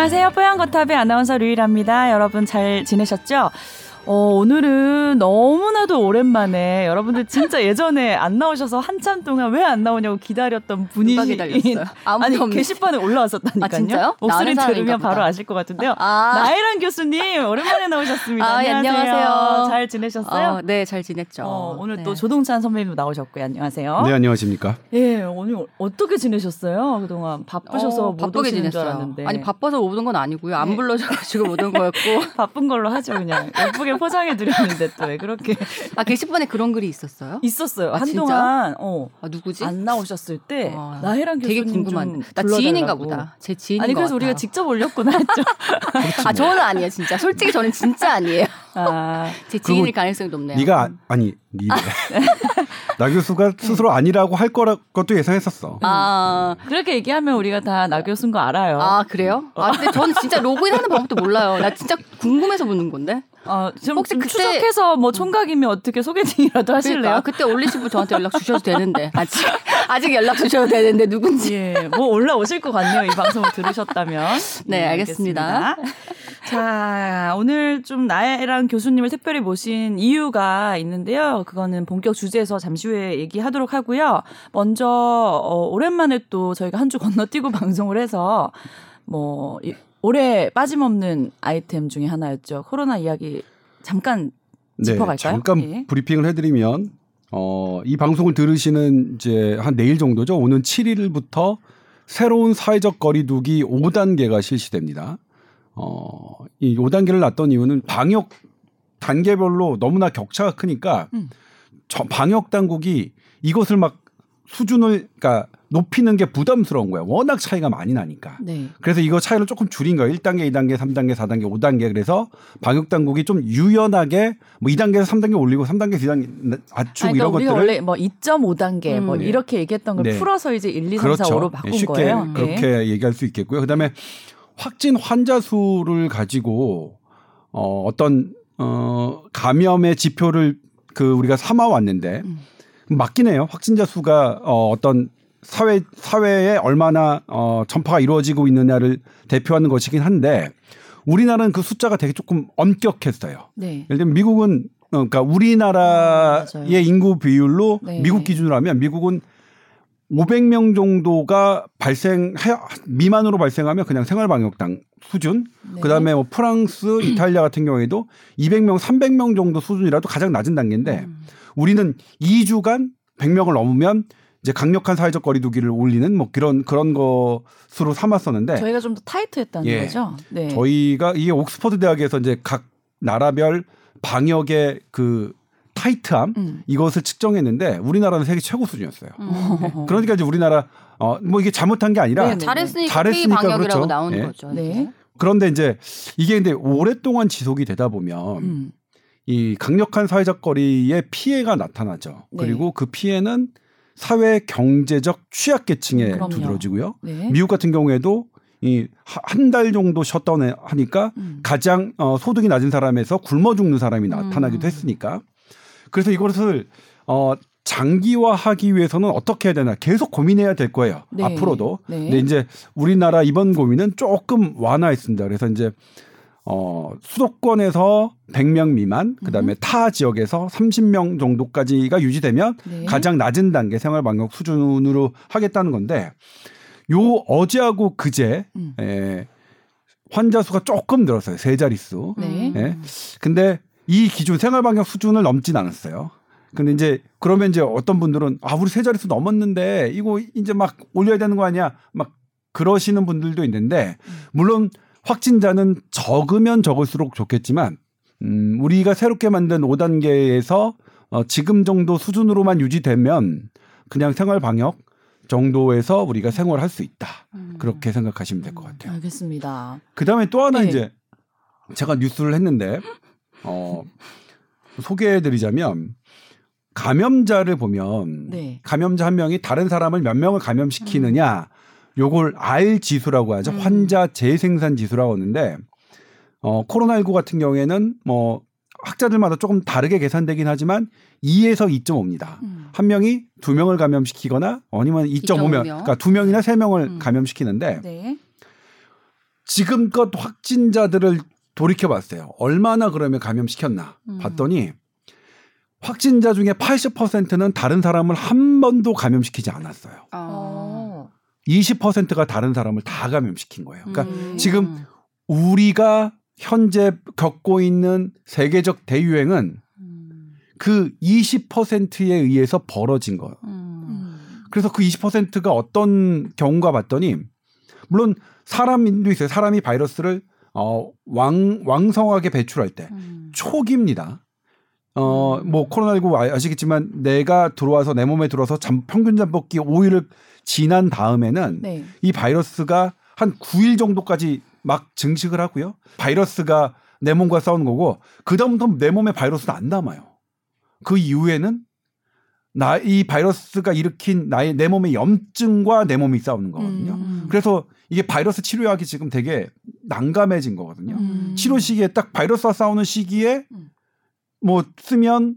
안녕하세요. 뽀얀거탑의 아나운서 류일합니다. 여러분 잘 지내셨죠? 어, 오늘은 너무나도 오랜만에 여러분들 진짜 예전에 안 나오셔서 한참 동안 왜 안 나오냐고 기다렸던 분이 누가 기다렸어요? 아니 없는데. 게시판에 올라왔었다니까요. 아, 진짜요? 목소리 들으면 보다. 바로 아실 것 같은데요. 아. 나혜란 교수님 오랜만에 나오셨습니다. 아, 예, 안녕하세요. 안녕하세요. 잘 지내셨어요? 어, 네, 잘 지냈죠. 어, 오늘 네. 또 조동찬 선배님도 나오셨고요. 안녕하세요. 네 안녕하십니까. 예, 오늘 어떻게 지내셨어요? 그동안 바쁘셔서 어, 못 바쁘게 오시는 줄 지냈어요. 알았는데. 아니 바빠서 못온건 아니고요. 안 네. 불러줘가지고 못 온 거였고. 바쁜 걸로 하죠 그냥 예쁘게 포장해 드렸는데 또 왜 그렇게 아 게시판에 그런 글이 있었어요? 있었어요 아, 한동안 어. 아 누구지? 안 나오셨을 때 어, 나혜란 교수님 되게 궁금한데. 좀 나. 지인인가 보다. 제 지인인 아니 것 그래서 우리가 같아요. 직접 올렸구나 했죠 아 저는 아니에요, 진짜. 솔직히 저는 진짜 아니에요. 아, 제 지인일 가능성이 높네요. 네가 아- 아니 니 나 교수가 스스로 아니라고 할 거라 것도 예상했었어. 아, 그렇게 얘기하면 우리가 다 나 교수인 거 알아요 아 그래요? 아 근데 저는 진짜 로그인하는 방법도 몰라요. 나 진짜 궁금해서 묻는 건데. 어, 지금 혹시 좀 그때- 추적해서 뭐 총각이면 어떻게 소개팅이라도 하실래요? 그러니까 그때 올리신 분 저한테 연락 주셔도 되는데 아직 아직 연락 주셔도 되는데 누군지. 예, 뭐 올라오실 것 같네요. 이 방송을 들으셨다면. 네, 알겠습니다. 자, 오늘 좀 나혜랑 교수님을 특별히 모신 이유가 있는데요. 그거는 본격 주제에서 잠시 후에 얘기하도록 하고요. 먼저 어, 오랜만에 또 저희가 한 주 건너뛰고 방송을 해서 뭐 이- 올해 빠짐없는 아이템 중에 하나였죠. 코로나 이야기 잠깐 짚어갈까요? 네, 잠깐 예. 브리핑을 해드리면 어, 이 방송을 들으시는 이제 한 내일 정도죠. 오는 7일부터 새로운 사회적 거리두기 5단계가 실시됩니다. 어, 이 5단계를 놨던 이유는 방역 단계별로 너무나 격차가 크니까 음. 저 방역 당국이 이것을 막 수준을 그러니까 높이는 게 부담스러운 거야. 워낙 차이가 많이 나니까. 네. 그래서 이거 차이를 조금 줄인 거예요. 1단계, 2단계, 3단계, 4단계, 5단계. 그래서 방역 당국이 좀 유연하게 뭐 2단계에서 3단계 올리고 3단계, 4단계 낮추고 그러니까 이런 우리가 것들을 원래 뭐 2.5단계 뭐 음. 이렇게 얘기했던 걸 네. 풀어서 이제 1, 2, 3, 4, 5로 바꾼 예, 쉽게 거예요. 네. 그렇게 얘기할 수 있겠고요. 그다음에 확진 환자 수를 가지고 어 어떤 어 감염의 지표를 그 우리가 삼아 왔는데 음. 맞긴 해요. 확진자 수가 어 어떤 사회 사회에 얼마나 어 전파가 이루어지고 있느냐를 대표하는 것이긴 한데 우리나라는 그 숫자가 되게 조금 엄격했어요. 네. 예를 들면 미국은 어, 그러니까 우리나라의 맞아요. 인구 비율로 네. 미국 기준으로 하면 미국은 500명 정도가 발생 미만으로 발생하면 그냥 생활 방역당 수준. 네. 그다음에 뭐 프랑스, 이탈리아 같은 경우에도 200명, 300명 정도 수준이라도 가장 낮은 단계인데 음. 우리는 2주간 100명을 넘으면 이제 강력한 사회적 거리두기를 올리는 뭐 그런 그런 것으로 삼았었는데 저희가 좀 더 타이트했다는 예. 거죠. 네. 저희가 이게 옥스퍼드 대학에서 이제 각 나라별 방역의 그 타이트함 음. 이것을 측정했는데 우리나라는 세계 최고 수준이었어요. 음. 그러니까 이제 우리나라 어 뭐 이게 잘못한 게 아니라 네네. 잘했으니까, 잘했으니까 K 방역이라고 그렇죠. 나오는 예. 거죠. 네. 그런데 이제 이게 근데 오랫동안 지속이 되다 보면 음. 이 강력한 사회적 거리의 피해가 나타나죠. 네. 그리고 그 피해는 사회 경제적 취약계층에 음, 그럼요. 두드러지고요. 네. 미국 같은 경우에도 이한달 정도 셧다운 하니까 음. 가장 어, 소득이 낮은 사람에서 굶어 죽는 사람이 음. 나타나기도 했으니까 그래서 이것을 어, 장기화하기 위해서는 어떻게 해야 되나 계속 고민해야 될 거예요 네. 앞으로도. 네. 근데 이제 우리나라 이번 고민은 조금 완화했습니다. 그래서 이제 어, 수도권에서 100명 미만, 그다음에 타 지역에서 30명 정도까지가 유지되면 네. 가장 낮은 단계 생활 방역 수준으로 하겠다는 건데 요 어제하고 그제 음. 에, 환자 수가 조금 늘었어요. 세 자릿수. 네. 예. 근데 이 기준 생활 방역 수준을 넘진 않았어요. 근데 이제 그러면 이제 어떤 분들은 아 우리 세 자릿수 넘었는데 이거 이제 막 올려야 되는 거 아니야? 막 그러시는 분들도 있는데 물론 확진자는 적으면 적을수록 좋겠지만 음 우리가 새롭게 만든 5단계에서 어 지금 정도 수준으로만 유지되면 그냥 생활 방역 정도에서 우리가 생활할 수 있다. 음. 그렇게 생각하시면 될 것 같아요. 알겠습니다. 그다음에 또 하나 네. 이제 제가 뉴스를 했는데 어 소개해드리자면 감염자를 보면 네. 감염자 한 명이 다른 사람을 몇 명을 감염시키느냐 요걸 R 지수라고 하죠. 음. 환자 재생산 지수라고 하는데 어 코로나19 같은 경우에는 뭐 학자들마다 조금 다르게 계산되긴 하지만 2에서 2.5입니다. 음. 한 명이 두 명을 감염시키거나 아니면 2.5명, 2.5명. 그러니까 두 명이나 세 명을 음. 감염시키는데 네. 지금껏 확진자들을 돌이켜 봤어요. 얼마나 그러면 감염시켰나 음. 봤더니 확진자 중에 80%는 다른 사람을 한 번도 감염시키지 않았어요. 어. 20%가 다른 사람을 다 감염시킨 거예요. 그러니까 음. 지금 우리가 현재 겪고 있는 세계적 대유행은 음. 그 20%에 의해서 벌어진 거예요. 음. 그래서 그 20%가 어떤 경우가 봤더니 물론 사람도 있어요. 사람이 바이러스를 어, 왕 왕성하게 배출할 때 음. 초기입니다. 어, 뭐 코로나19 아- 아시겠지만 내가 들어와서 내 몸에 들어와서 잠, 평균 잠복기 5일을 지난 다음에는 네. 이 바이러스가 한 9일 정도까지 막 증식을 하고요. 바이러스가 내 몸과 싸우는 거고 그다음부터 내 몸에 바이러스는 안 남아요. 그 이후에는 나 이 바이러스가 일으킨 나의 내 몸의 염증과 내 몸이 싸우는 거거든요. 음. 그래서 이게 바이러스 치료약이 지금 되게 난감해진 거거든요. 음. 치료 시기에 딱 바이러스와 싸우는 시기에 음. 뭐 쓰면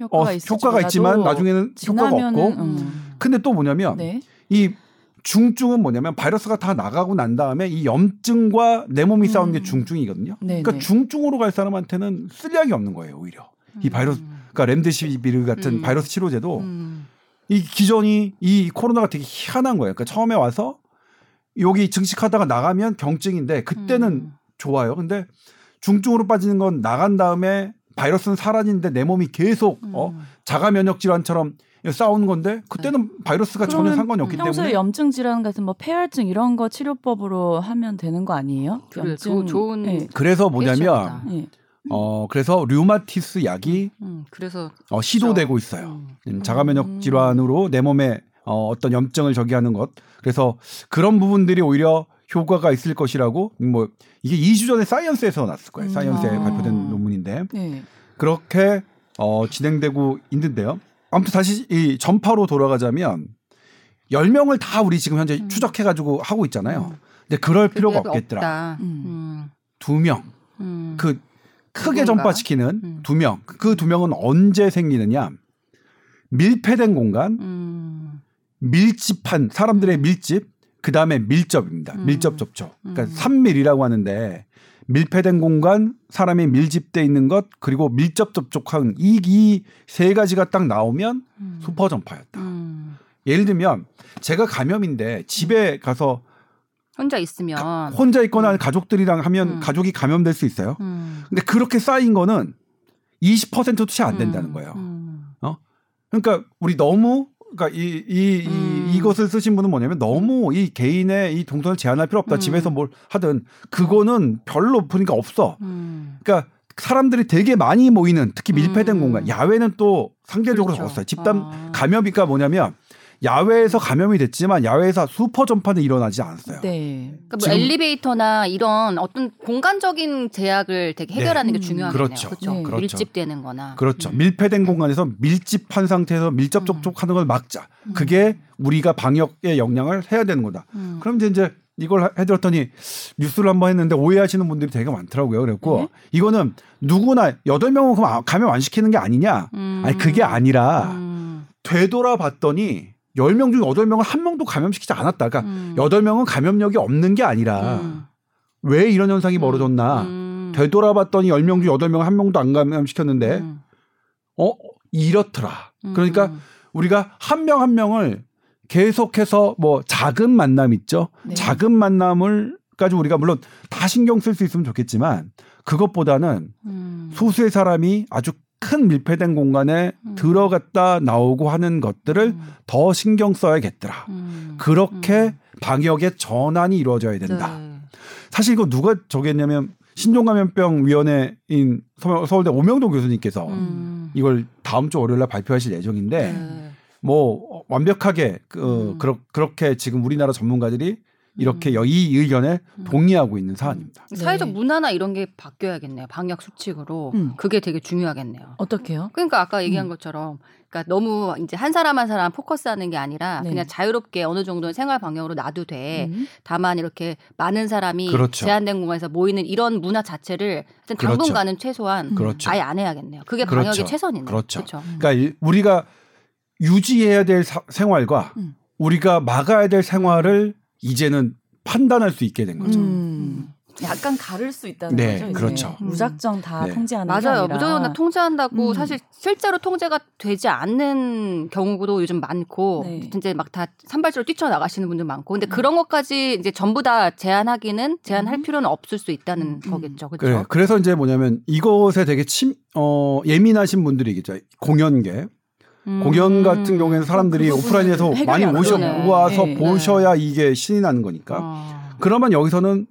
어, 효과가, 있을지 효과가 있지만 나중에는 효과가 지나면은, 없고 음. 근데 또 뭐냐면 네. 이 중증은 뭐냐면 바이러스가 다 나가고 난 다음에 이 염증과 내 몸이 음. 싸우는 게 중증이거든요. 네, 그러니까 네. 중증으로 갈 사람한테는 쓸 약이 없는 거예요, 오히려. 이 바이러스, 그러니까 렘데시비르 같은 음. 바이러스 치료제도 음. 이 기존이 이 코로나가 되게 희한한 거예요. 그러니까 처음에 와서 여기 증식하다가 나가면 경증인데 그때는 음. 좋아요. 근데 중증으로 빠지는 건 나간 다음에 바이러스는 사라지는데 내 몸이 계속 음. 어 자가 면역 질환처럼 싸우는 건데 그때는 바이러스가 전혀 상관이 없기 평소에 때문에 염증 질환 같은 뭐 폐혈증 이런 거 치료법으로 하면 되는 거 아니에요? 그래, 조- 좋은 예. 그래서 뭐냐면. 어 그래서 류마티스 약이 음. 그래서 어, 시도되고 있어요. 음. 음, 자가 면역 질환으로 내 몸에 어, 어떤 염증을 저기 하는 것. 그래서 그런 부분들이 오히려 효과가 있을 것이라고 뭐 이게 2주 전에 사이언스에서 났을 거예요. 음. 사이언스에 아. 발표된 논문인데 네. 그렇게 어, 진행되고 있는데요. 아무튼 다시 이 전파로 돌아가자면 10명을 다 우리 지금 현재 음. 추적해 가지고 하고 있잖아요. 근데 그럴 필요가 그게 없겠더라. 없다. 음. 음. 두 명. 음. 그 크게? 전파시키는 음. 두 명. 그 두 명은 언제 생기느냐? 밀폐된 공간, 음. 밀집한 사람들의 밀집, 그 다음에 밀접입니다. 음. 밀접 접촉. 그러니까 음. 삼밀이라고 하는데 밀폐된 공간, 사람이 밀집돼 있는 것, 그리고 밀접 접촉한 이세 가지가 딱 나오면 음. 슈퍼 전파였다. 음. 예를 들면 제가 감염인데 집에 가서 혼자 있으면 혼자 있거나 가족들이랑 하면 음. 가족이 감염될 수 있어요. 음. 근데 그렇게 쌓인 거는 20%도 채 안 된다는 거예요. 음. 그러니까 우리 너무 그러니까 이, 이, 음. 이 이것을 쓰신 분은 뭐냐면 너무 이 개인의 이 동선을 제한할 필요 없다. 음. 집에서 뭘 하든 그거는 별로 보니까 없어. 음. 그러니까 사람들이 되게 많이 모이는 특히 밀폐된 음. 공간 야외는 또 상대적으로 그렇죠. 적었어요. 집단 아. 감염이니까 뭐냐면 야외에서 감염이 됐지만 야외에서 슈퍼 전파는 일어나지 않았어요. 네. 그러니까 뭐 엘리베이터나 이런 어떤 공간적인 제약을 되게 해결하는 네. 게 중요하겠네요. 그렇죠. 그렇죠. 네. 그렇죠. 밀집되는 거나. 그렇죠. 음. 밀폐된 공간에서 밀집한 상태에서 밀접 음. 접촉하는 걸 막자. 그게 우리가 방역의 역량을 해야 되는 거다. 음. 그럼 이제 이제 이걸 하- 해드렸더니 뉴스를 한번 했는데 오해하시는 분들이 되게 많더라고요. 그랬고 네. 이거는 누구나 여덟 명은 그럼 아- 감염 안 시키는 게 아니냐? 음. 아니 그게 아니라 음. 되돌아봤더니 열 명중 여덟 명은 한 명도 감염시키지 않았다. 그러니까 음. 여덟 명은 감염력이 없는 게 아니라 음. 왜 이런 현상이 벌어졌나? 음. 되돌아봤더니 열 명중 여덟 명한 명도 안 감염시켰는데 음. 어 이렇더라. 그러니까 음. 우리가 한명한 명을 계속해서 뭐 작은 만남 있죠. 네. 작은 만남을 까지 우리가 물론 다 신경 쓸 수 있으면 좋겠지만 그것보다는 음. 소수의 사람이 아주 큰 밀폐된 공간에 음. 들어갔다 나오고 하는 것들을 음. 더 신경 써야겠더라. 음. 그렇게 음. 방역의 전환이 이루어져야 된다. 네. 사실 이거 누가 저겠냐면 신종감염병 위원회인 서- 서울대 오명도 교수님께서 음. 이걸 다음 주 월요일 날 발표하실 예정인데 네. 뭐 완벽하게 그 음. 그렇, 그렇게 지금 우리나라 전문가들이 이렇게 음. 이 의견에 음. 동의하고 있는 사안입니다. 사회적 네. 문화나 이런 게 바뀌어야겠네요. 방역 수칙으로 음. 그게 되게 중요하겠네요. 어떻게요? 그러니까 아까 얘기한 음. 것처럼 그러니까 너무 이제 한 사람 한 사람 포커스하는 게 아니라 네. 그냥 자유롭게 어느 정도는 생활 방역으로 놔도 돼. 음. 다만 이렇게 많은 사람이 그렇죠. 제한된 공간에서 모이는 이런 문화 자체를 하여튼 그렇죠. 당분간은 최소한 그렇죠. 아예 안 해야겠네요. 그게 그렇죠. 방역의 최선이네요. 그렇죠. 그렇죠. 그러니까 이- 우리가 유지해야 될 사- 생활과 음. 우리가 막아야 될 생활을 이제는 판단할 수 있게 된 거죠. 음. 약간 가를 수 있다는 네, 거죠. 이제. 그렇죠. 무작정 다 네. 통제하는 게 맞아요. 아니라. 무조건 다 통제한다고 음. 사실 실제로 통제가 되지 않는 경우도 요즘 많고 네. 진짜 막다 산발적으로 뛰쳐나가시는 분들 많고 근데 그런 것까지 이제 전부 다 제한하기는 제한할 음. 필요는 없을 수 있다는 음. 거겠죠. 그래, 그렇죠? 그래서 이제 뭐냐면 이것에 되게 침, 어, 예민하신 분들이 있죠. 공연계. 음. 공연 같은 경우에는 사람들이 그 오프라인에서 많이 안 오셔. 와서 네. 보셔야 이게 신이 나는 거니까. 어. 그러면 여기서는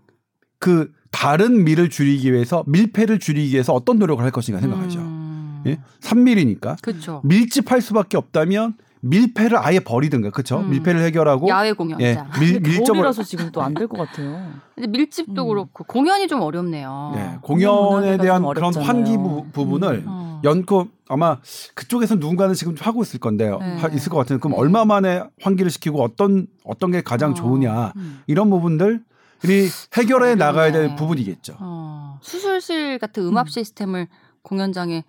그 다른 밀을 줄이기 위해서 밀폐를 줄이기 위해서 어떤 노력을 할 것인가 생각하죠. 음. 예? 3밀이니까 그렇죠. 밀집할 수밖에 없다면 밀폐를 아예 버리든가 그렇죠. 음. 밀폐를 해결하고 야외 예, 공연장. 밀, 밀접을 겨울이라서 지금 또 안 될 것 같아요. 근데 밀집도 음. 그렇고 공연이 좀 어렵네요. 네, 공연 공연에 대한 좀 그런. 환기 부, 부분을 어. 연코 아마 그쪽에서 누군가는 지금 하고 있을 건데요. 네. 하- 있을 것 같은데 그럼 네. 얼마 만에 환기를 시키고 어떤 어떤 게 가장 어. 좋으냐 음. 이런 부분들이 해결해 어렵네. 나가야 될 부분이겠죠. 어. 수술실 같은 음압 음. 시스템을 공연장에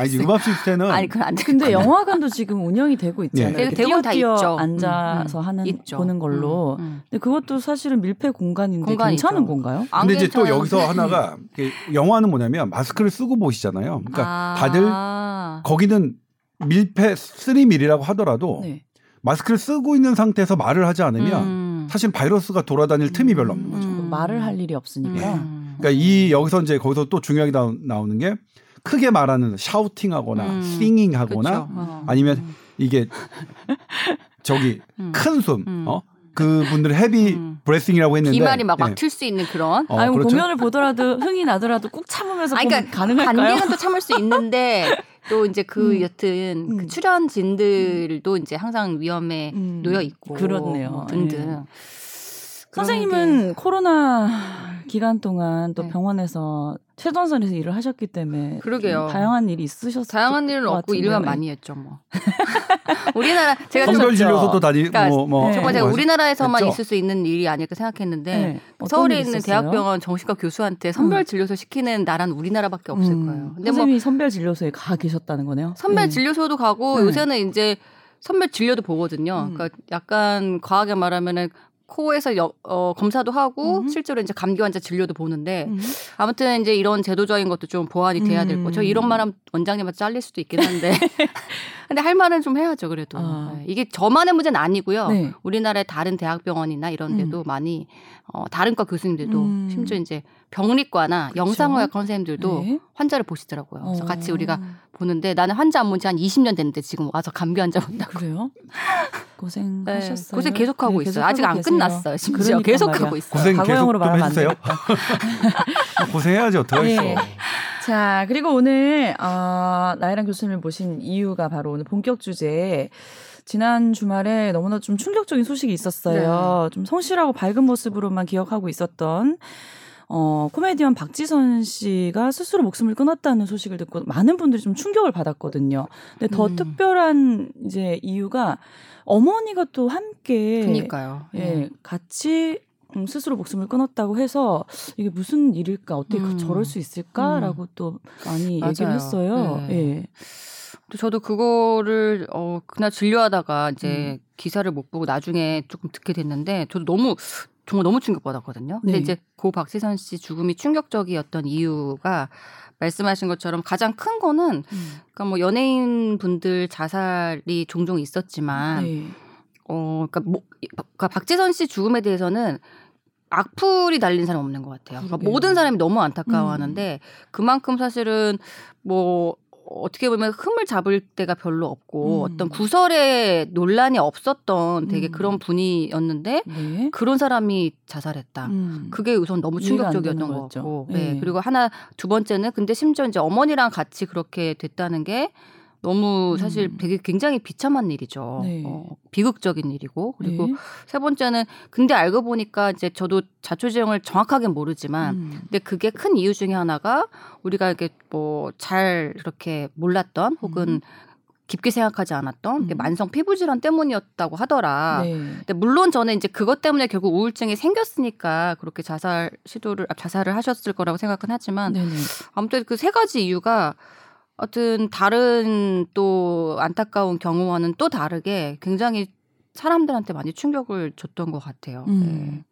아니. 음압 시스템은 아니 그건 안 돼. 근데 영화관도 지금 운영이 되고 있잖아요. 네. 대부분 다 있죠. 앉아서 음, 음. 하는 있죠. 보는 걸로. 음, 음. 근데 그것도 사실은 밀폐 공간인데 공간이죠. 괜찮은 건가요? 안 근데 이제 또. 여기서 하나가 영화는 뭐냐면 마스크를 쓰고 보시잖아요. 그러니까 아. 다들 거기는 밀폐 3밀이라고 하더라도 네. 마스크를 쓰고 있는 상태에서 말을 하지 않으면 음. 사실 바이러스가 돌아다닐 틈이 별로 없는 거죠. 음. 말을 할 일이 없으니까. 음. 그러니까 이 여기서 이제 거기서 또 중요하게 나오- 나오는 게 크게 말하는 샤우팅하거나 음. 싱잉하거나. 어. 아니면 이게 저기 음. 큰 숨, 음. 어? 그분들 헤비 음. 브레싱이라고 했는데 비말이 막 예. 막튈 수 있는 그런. 어, 아니 뭐 그렇죠. 공연을 보더라도 흥이 나더라도 꾹 참으면서 아니, 그러니까 가능할까요? 관계는 또 참을 수 있는데 또 이제 그 음. 여튼 음. 그 출연진들도 이제 항상 위험에 음. 놓여 있고 그렇네요. 뭐 등등. 예. 선생님은 코로나 기간 동안 또 네. 병원에서 최전선에서 일을 하셨기 때문에 그러게요. 다양한 일이 있으셨을 다양한 일은 것 없고. 일만 네. 많이 했죠 뭐. 우리나라 제가 성별 진료소도 다니 그러니까 뭐, 뭐 네. 정말 제가 뭐 우리나라에서만 했죠? 있을 수 있는 일이 아닐까 생각했는데 네. 서울에 있는 있었어요? 대학병원 정신과 교수한테 선별 음. 진료소 시키는 나라는 우리나라밖에 없을 음. 거예요. 근데 뭐 선생님이 선별 진료소에 가 계셨다는 거네요. 선별 네. 진료소도 가고 네. 요새는 이제 선별 진료도 보거든요. 음. 그러니까 약간 과하게 말하면은 코에서 여- 어, 검사도 하고 음. 실제로 이제 감기 환자 진료도 보는데 음. 아무튼 이제 이런 제도적인 것도 좀 보완이 돼야 될 거. 저 음. 이런 말하면 원장님한테 잘릴 수도 있긴 한데 근데 할 말은 좀 해야죠 그래도 아. 네. 이게 저만의 문제는 아니고요. 네. 우리나라의 다른 대학병원이나 이런 데도 많이 어, 다른 과 교수님들도 음. 심지어 이제 병리과나 그렇죠. 영상의학 선생님들도 네. 환자를 보시더라고요. 그래서 어. 같이 우리가 보는데 나는 환자 안 본 지 한 20년 됐는데 지금 와서 감기 환자 본다고. 그래요? 고생하셨어요. 네, 고생 계속하고 네, 있어요. 아직 안 계세요. 끝났어요. 심지어 그러니까 계속하고. 있어요. 고생 계속 과거형으로 좀 말하면 안. 되겠다. 고생해야지 어떡하겠어. 네. 자, 그리고 오늘 어, 나이란 교수님을 모신 이유가 바로 오늘 본격 주제 지난 주말에 너무나 좀 충격적인 소식이 있었어요. 좀 성실하고 밝은 모습으로만 기억하고 있었던 어, 코미디언 박지선 씨가 스스로 목숨을 끊었다는 소식을 듣고 많은 분들이 좀 충격을 받았거든요. 근데 더 음. 특별한 이제 이유가 어머니가 또 함께 그러니까요. 예, 같이 음, 스스로 목숨을 끊었다고 해서 이게 무슨 일일까 어떻게 그 음. 저럴 수 있을까라고 또 많이 맞아요. 얘기를 했어요. 네. 예. 또 저도 그거를 어 그날 진료하다가 음. 이제 기사를 못 보고 나중에 조금 듣게 됐는데 저도 너무 정말 너무 충격받았거든요. 근데 네. 이제 고 박지선 씨 죽음이 충격적이었던 이유가 말씀하신 것처럼 가장 큰 거는 그러니까 뭐 연예인 분들 자살이 종종 있었지만 네. 어 그러니까, 뭐, 그러니까 박지선 씨 죽음에 대해서는 악플이 달린 사람 없는 것 같아요. 그러니까. 모든 사람이 너무 안타까워하는데 음. 그만큼 사실은 뭐 어떻게 보면 흠을 잡을 때가 별로 없고 음. 어떤 구설에 논란이 없었던 되게 음. 그런 분이었는데 네. 그런 사람이 자살했다. 음. 그게 우선 너무 충격적이었던 것. 같고, 네. 네. 그리고 하나 두 번째는 근데 심지어 이제 어머니랑 같이 그렇게 됐다는 게 너무 사실 음. 되게 굉장히 비참한 일이죠. 네. 어, 비극적인 일이고 그리고 네. 세 번째는 근데 알고 보니까 이제 저도 자초지종을 정확하게 모르지만 음. 근데 그게 큰 이유 중에 하나가 우리가 이렇게 뭐 잘 이렇게 몰랐던 혹은 음. 깊게 생각하지 않았던 음. 만성 피부 질환 때문이었다고 하더라. 네. 근데 물론 저는 이제 그것 때문에 결국 우울증이 생겼으니까 그렇게 자살 시도를 아, 자살을 하셨을 거라고 생각은 하지만 네네. 아무튼 그 세 가지 이유가 어떤 다른 또 안타까운 경우와는 또 다르게 굉장히 사람들한테 많이 충격을 줬던 것 같아요. 음. 네.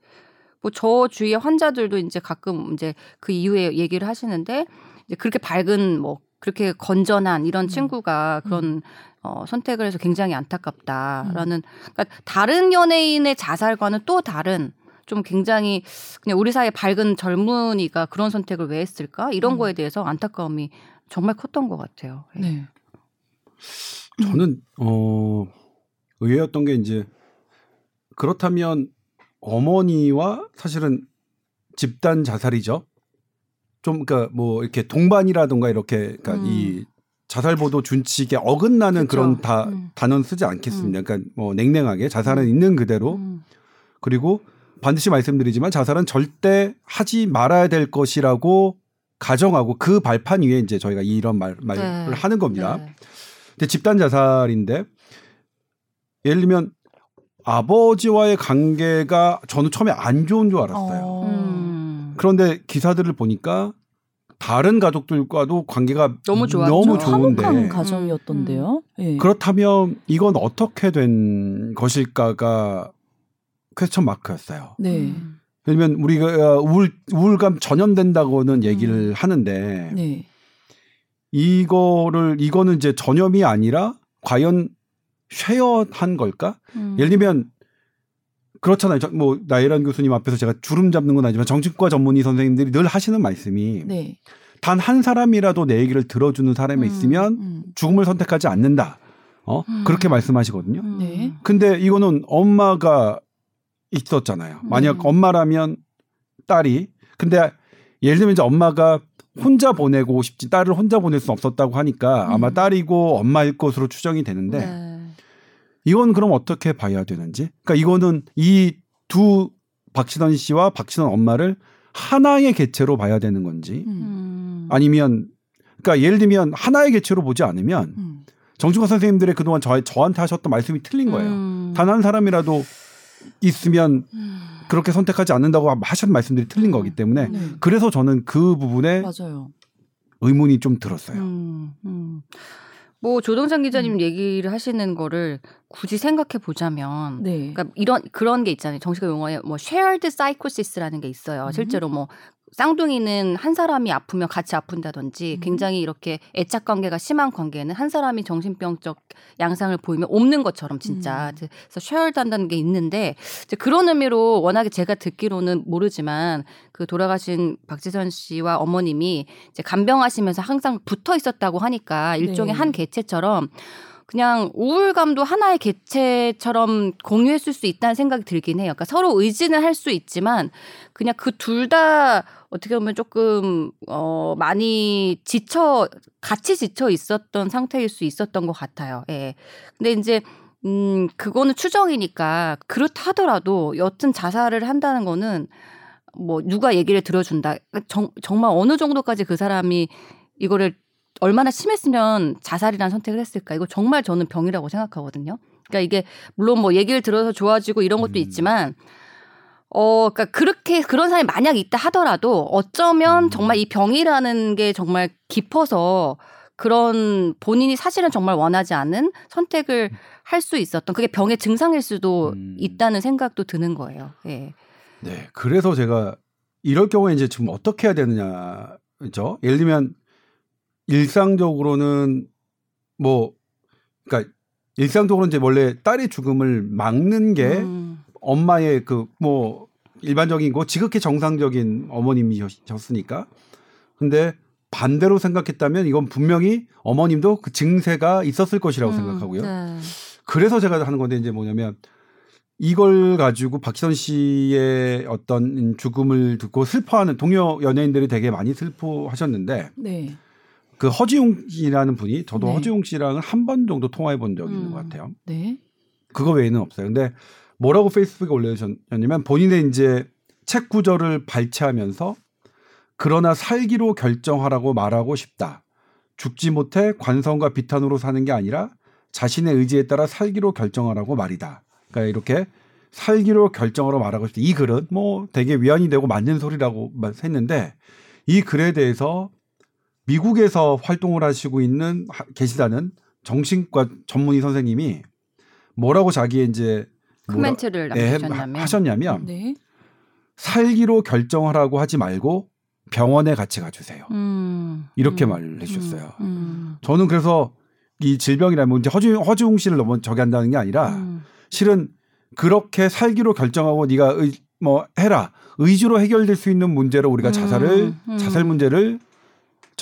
뭐저 주위의 환자들도 이제 가끔 이제 그 이후에 얘기를 하시는데 이제 그렇게 밝은 뭐 그렇게 건전한 이런 음. 친구가 그런 어, 선택을 해서 굉장히 안타깝다라는 그러니까 다른 연예인의 자살과는 또 다른 좀 굉장히 그냥 우리 사회 밝은 젊은이가 그런 선택을 왜 했을까 이런 음. 거에 대해서 안타까움이 정말 컸던 것 같아요. 예. 네. 저는 어 의외였던 게 이제 그렇다면 어머니와 사실은 집단 자살이죠. 좀 그러니까 뭐 이렇게 동반이라든가 이렇게 그러니까 음. 이 자살 보도 준칙에 어긋나는 그쵸. 그런 다 음. 단어는 쓰지 않겠습니다. 그러니까 뭐 냉랭하게 자살은 있는 그대로 음. 그리고 반드시 말씀드리지만 자살은 절대 하지 말아야 될 것이라고 가정하고 그 발판 위에 이제 저희가 이런 말, 말을 네. 하는 겁니다. 네. 근데 집단 자살인데 예를 들면 아버지와의 관계가 저는 처음에 안 좋은 줄 알았어요. 어. 음. 그런데 기사들을 보니까 다른 가족들과도 관계가 너무 좋았죠. 너무 화목한 좋은데 가정이었던데요. 예. 그렇다면 이건 어떻게 된 것일까가 퀘스천 마크였어요. 네. 음. 왜냐면 우리가 우울, 우울감 전염된다고는 얘기를 하는데 네. 이거를 이거는 이제 전염이 아니라 과연 쉐어한 걸까? 음. 예를 들면 그렇잖아요. 저- 뭐 나혜란 교수님 앞에서 제가 주름 잡는 건 아니지만 정신과 전문의 선생님들이 늘 하시는 말씀이 네. 단한 사람이라도 내 얘기를 들어주는 사람이 음, 있으면 음. 죽음을 선택하지 않는다. 어 음. 그렇게 말씀하시거든요. 음. 네. 근데 이거는 엄마가 있었잖아요. 만약 음. 엄마라면 딸이 근데 예를 들면 이제 엄마가 혼자 보내고 싶지 딸을 혼자 보낼 수 없었다고 하니까 아마 음. 딸이고 엄마일 것으로 추정이 되는데 네. 이건 그럼 어떻게 봐야 되는지? 그러니까 이거는 이 두 박신원 씨와 박신원 엄마를 하나의 개체로 봐야 되는 건지 음. 음. 아니면 그러니까 예를 들면 하나의 개체로 보지 않으면 음. 정신과 선생님들의 그동안 저, 저한테 하셨던 말씀이 틀린 거예요. 음. 단한 사람이라도 있으면 음. 그렇게 선택하지 않는다고 하신 말씀들이 틀린 거기 때문에 네. 그래서 저는 그 부분에 맞아요. 의문이 좀 들었어요. 음, 음. 뭐 조동찬 기자님 얘기를 하시는 거를 굳이 생각해 보자면 네. 그러니까 이런 그런 게 있잖아요. 정신과 용어에 뭐 shared psychosis라는 게 있어요. 음. 실제로 뭐 쌍둥이는 한 사람이 아프면 같이 아픈다든지 음. 굉장히 이렇게 애착 관계가 심한 관계는 한 사람이 정신병적 양상을 보이면 옮는 것처럼 진짜 음. 그래서 shared 한다는 게 있는데 이제 그런 의미로 워낙에 제가 듣기로는 모르지만 그 돌아가신 박지선 씨와 어머님이 이제 간병하시면서 항상 붙어 있었다고 하니까 일종의 네. 한 개체처럼 그냥 우울감도 하나의 개체처럼 공유했을 수 있다는 생각이 들긴 해요. 그러니까 서로 의지는 할 수 있지만 그냥 그 둘 다 어떻게 보면 조금 어 많이 지쳐 같이 지쳐 있었던 상태일 수 있었던 것 같아요. 예. 근데 이제 음 그거는 추정이니까 그렇다 하더라도 여튼 자살을 한다는 거는 뭐 누가 얘기를 들어준다. 정, 정말 어느 정도까지 그 사람이 이거를 얼마나 심했으면 자살이라는 선택을 했을까? 이거 정말 저는 병이라고 생각하거든요. 그러니까 이게 물론 뭐 얘기를 들어서 좋아지고 이런 것도 음. 있지만 어, 그러니까 그렇게 그런 사람이 만약 있다 하더라도 어쩌면 음. 정말 이 병이라는 게 정말 깊어서 그런 본인이 사실은 정말 원하지 않은 선택을 할 수 있었던 그게 병의 증상일 수도 음. 있다는 생각도 드는 거예요. 예. 네. 그래서 제가 이럴 경우에 이제 지금 어떻게 해야 되느냐죠. 예를 들면 일상적으로는 뭐 그러니까 일상적으로 이제 원래 딸의 죽음을 막는 게 음. 엄마의 그 뭐 일반적인 거 지극히 정상적인 어머님이셨으니까. 근데 반대로 생각했다면 이건 분명히 어머님도 그 증세가 있었을 것이라고 음, 생각하고요. 네. 그래서 제가 하는 건데 이제 뭐냐면 이걸 가지고 박지선 씨의 어떤 죽음을 듣고 슬퍼하는 동료 연예인들이 되게 많이 슬퍼하셨는데 네. 그 허지용 씨라는 분이 저도 네. 허지용 씨랑은 한 번 정도 통화해 본 적이 있는 음. 것 같아요. 네. 그거 외에는 없어요. 근데 뭐라고 페이스북에 올려주셨냐면 본인의 이제 책 구절을 발췌하면서 그러나 살기로 결정하라고 말하고 싶다. 죽지 못해 관성과 비탄으로 사는 게 아니라 자신의 의지에 따라 살기로 결정하라고 말이다. 그러니까 이렇게 살기로 결정하러 말하고 싶다. 이 글은 뭐 되게 위안이 되고 맞는 소리라고 했는데 이 글에 대해서 미국에서 활동을 하시고 있는 하- 계시다는 정신과 전문의 선생님이 뭐라고 자기의 이제 코멘트를 예, 남기셨냐면 하셨냐면 네. 살기로 결정하라고 하지 말고 병원에 같이 가주세요. 음. 이렇게 음. 말을 해주셨어요. 음. 저는 그래서 이 질병이라면 이제 허주, 허주웅 씨를 너무 저기 한다는 게 아니라 음. 실은 그렇게 살기로 결정하고 네가 의, 뭐 해라 의지로 해결될 수 있는 문제로 우리가 음, 자살을 음. 자살 문제를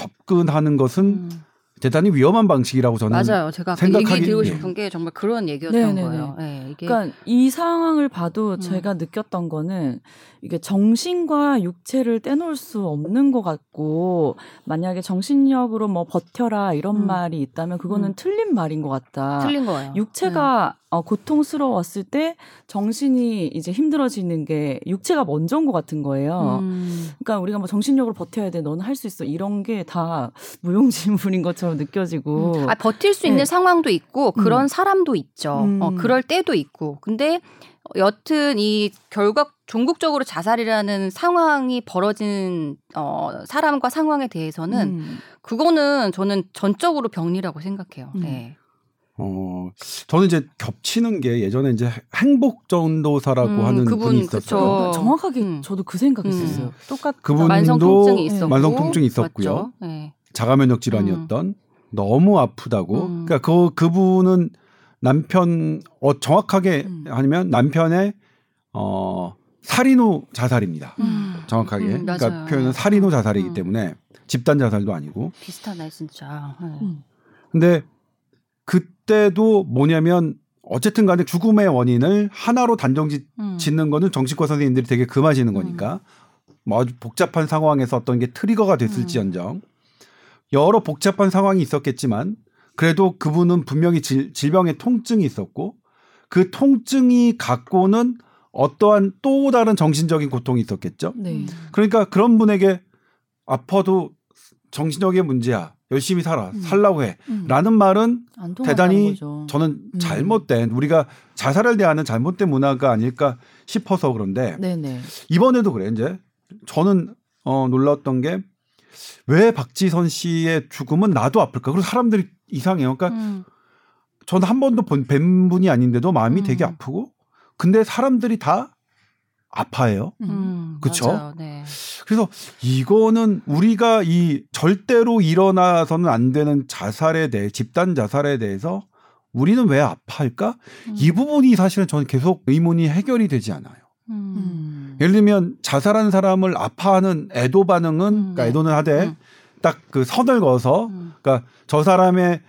접근하는 것은 음. 대단히 위험한 방식이라고 저는 맞아요. 제가 생각하기- 얘기 드리고 예. 싶은 게 정말 그런 얘기였던 네네네. 거예요. 예, 이게 그러니까 이 상황을 봐도 음. 제가 느꼈던 거는 이게 정신과 육체를 떼놓을 수 없는 것 같고 만약에 정신력으로 뭐 버텨라 이런 음. 말이 있다면 그거는 음. 틀린 말인 것 같다. 틀린 거예요. 육체가 어, 고통스러웠을 때 정신이 이제 힘들어지는 게 육체가 먼저인 것 같은 거예요. 음. 그러니까 우리가 뭐 정신력으로 버텨야 돼, 너는 할 수 있어 이런 게 다 무용지물인 것처럼 느껴지고. 아, 버틸 수 있는 네. 상황도 있고 그런 음. 사람도 있죠. 음. 어, 그럴 때도 있고. 근데 여튼 이 결과 종국적으로 자살이라는 상황이 벌어진 어, 사람과 상황에 대해서는 음. 그거는 저는 전적으로 병리라고 생각해요. 음. 네. 어 저는 이제 겹치는 게 예전에 이제 행복 전도사라고 음, 하는 그분, 분이 그쵸. 있었어요. 그러니까 정확하게 음. 저도 그 생각했었어요. 음. 똑같. 그분도 만성 통증이 네. 있었고 만성 통증이 있었고요. 맞죠? 네. 자가 면역 질환이었던 너무 아프다고. 음. 그러니까 그 그분은 남편 어 정확하게 음. 아니면 남편의 어 살인 후 자살입니다. 음. 정확하게. 음, 그러니까 맞아요. 표현은 살인 후 자살이기 음. 때문에 집단 자살도 아니고. 비슷하네 진짜. 네. 음. 근데 그때도 뭐냐면 어쨌든 간에 죽음의 원인을 하나로 단정 짓- 음. 짓는 거는 정신과 선생님들이 되게 금하시는 거니까 뭐 아주 복잡한 상황에서 어떤 게 트리거가 됐을지언정 여러 복잡한 상황이 있었겠지만 그래도 그분은 분명히 질, 질병의 통증이 있었고 그 통증이 갖고는 어떠한 또 다른 정신적인 고통이 있었겠죠. 네. 음. 그러니까 그런 분에게 아파도 정신적인 문제야. 열심히 살아. 음. 살라고 해. 음. 라는 말은 대단히 거죠. 저는 음. 잘못된 우리가 자살을 대하는 잘못된 문화가 아닐까 싶어서 그런데 네네. 이번에도 그래 이제 저는 어 놀랐던 게 왜 박지선 씨의 죽음은 나도 아플까? 그리고 사람들이 이상해요. 그러니까 음. 저는 한 번도 본, 뵌 분이 아닌데도 마음이 음. 되게 아프고 근데 사람들이 다 아파해요. 음. 그쵸? 맞아요. 네. 그래서 이거는 우리가 이 절대로 일어나서는 안 되는 자살에 대해 집단 자살에 대해서 우리는 왜 아파할까? 음. 이 부분이 사실은 저는 계속 의문이 해결이 되지 않아요. 음. 음. 예를 들면 자살한 사람을 아파하는 애도 반응은 음, 그러니까 네. 애도는 하되 음. 딱그 선을 그어서 음. 그러니까 저 사람의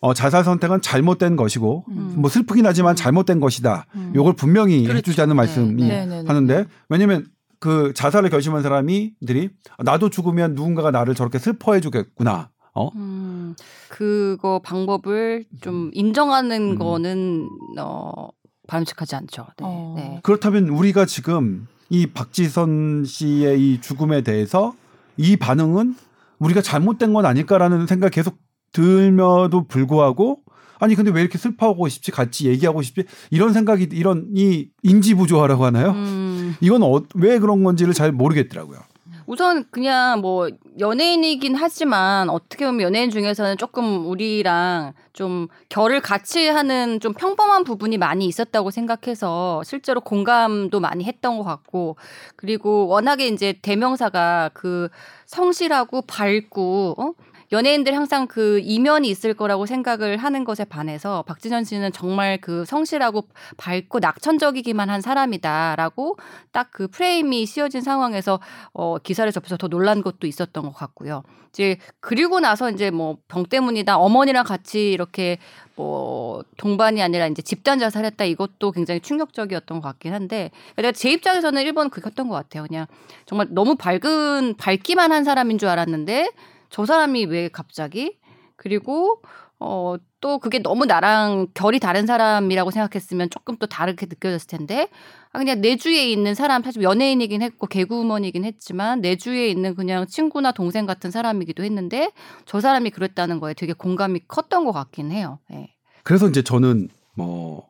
어, 자살 선택은 잘못된 것이고 음. 뭐 슬프긴 하지만 음. 잘못된 것이다. 음. 요걸 분명히 그렇죠. 해주자는 말씀이 네, 네, 네, 네. 하는데 왜냐면 그 자살을 결심한 사람이들이 나도 죽으면 누군가가 나를 저렇게 슬퍼해 주겠구나. 어? 음, 그거 방법을 좀 인정하는 음. 거는 어 바람직하지 않죠. 네. 어. 네. 그렇다면 우리가 지금 이 박지선 씨의 이 죽음에 대해서 이 반응은 우리가 잘못된 건 아닐까라는 생각 계속 들며도 불구하고 아니 근데 왜 이렇게 슬퍼하고 싶지 같이 얘기하고 싶지 이런 생각이 이런 이 인지 부조화라고 하나요? 음, 이건 어, 왜 그런 건지를 잘 모르겠더라고요. 우선 그냥 뭐 연예인이긴 하지만 어떻게 보면 연예인 중에서는 조금 우리랑 좀 결을 같이 하는 좀 평범한 부분이 많이 있었다고 생각해서 실제로 공감도 많이 했던 것 같고 그리고 워낙에 이제 대명사가 그 성실하고 밝고 어? 연예인들 항상 그 이면이 있을 거라고 생각을 하는 것에 반해서 박진현 씨는 정말 그 성실하고 밝고 낙천적이기만 한 사람이다라고 딱 그 프레임이 씌워진 상황에서 어 기사를 접해서 더 놀란 것도 있었던 것 같고요. 이제 그리고 나서 이제 뭐 병 때문이다 어머니랑 같이 이렇게 뭐 동반이 아니라 이제 집단 자살했다 이것도 굉장히 충격적이었던 것 같긴 한데 내가 제 입장에서는 1번 그랬던 것 같아요. 그냥 정말 너무 밝은 밝기만 한 사람인 줄 알았는데 저 사람이 왜 갑자기 그리고 어 또 그게 너무 나랑 결이 다른 사람이라고 생각했으면 조금 또 다르게 느껴졌을 텐데 아 그냥 내 주위에 있는 사람 사실 연예인이긴 했고 개그우먼이긴 했지만 내 주위에 있는 그냥 친구나 동생 같은 사람이기도 했는데 저 사람이 그랬다는 거에 되게 공감이 컸던 것 같긴 해요. 예. 그래서 이제 저는 뭐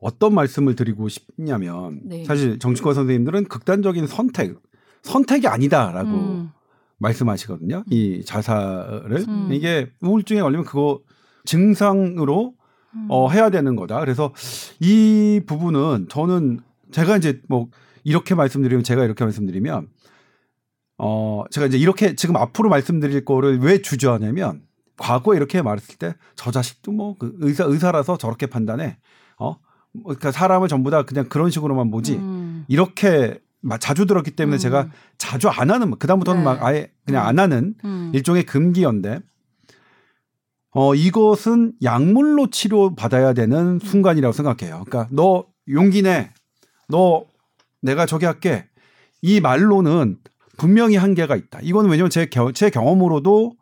어떤 말씀을 드리고 싶냐면 네. 사실 정치권 선생님들은 극단적인 선택 선택이 아니다라고 음. 말씀하시거든요. 이 자살을 음. 이게 우울증에 걸리면 그거 증상으로 음. 어 해야 되는 거다. 그래서 이 부분은 저는 제가 이제 뭐 이렇게 말씀드리면 제가 이렇게 말씀드리면 어 제가 이제 이렇게 지금 앞으로 말씀드릴 거를 왜 주저하냐면 과거에 이렇게 말했을 때 저 자식도 뭐 그 의사 의사라서 저렇게 판단해 어 그러니까 사람을 전부 다 그냥 그런 식으로만 보지 음. 이렇게 막 자주 들었기 때문에 음. 제가 자주 안 하는 그 다음부터는 네. 막 아예 그냥 안 하는 음. 일종의 금기였는데 어 이것은 약물로 치료 받아야 되는 순간이라고 생각해요. 그러니까 너 용기 내. 너 내가 저기 할게. 이 말로는 분명히 한계가 있다. 이거는 왜냐면 제, 겨, 제 경험으로도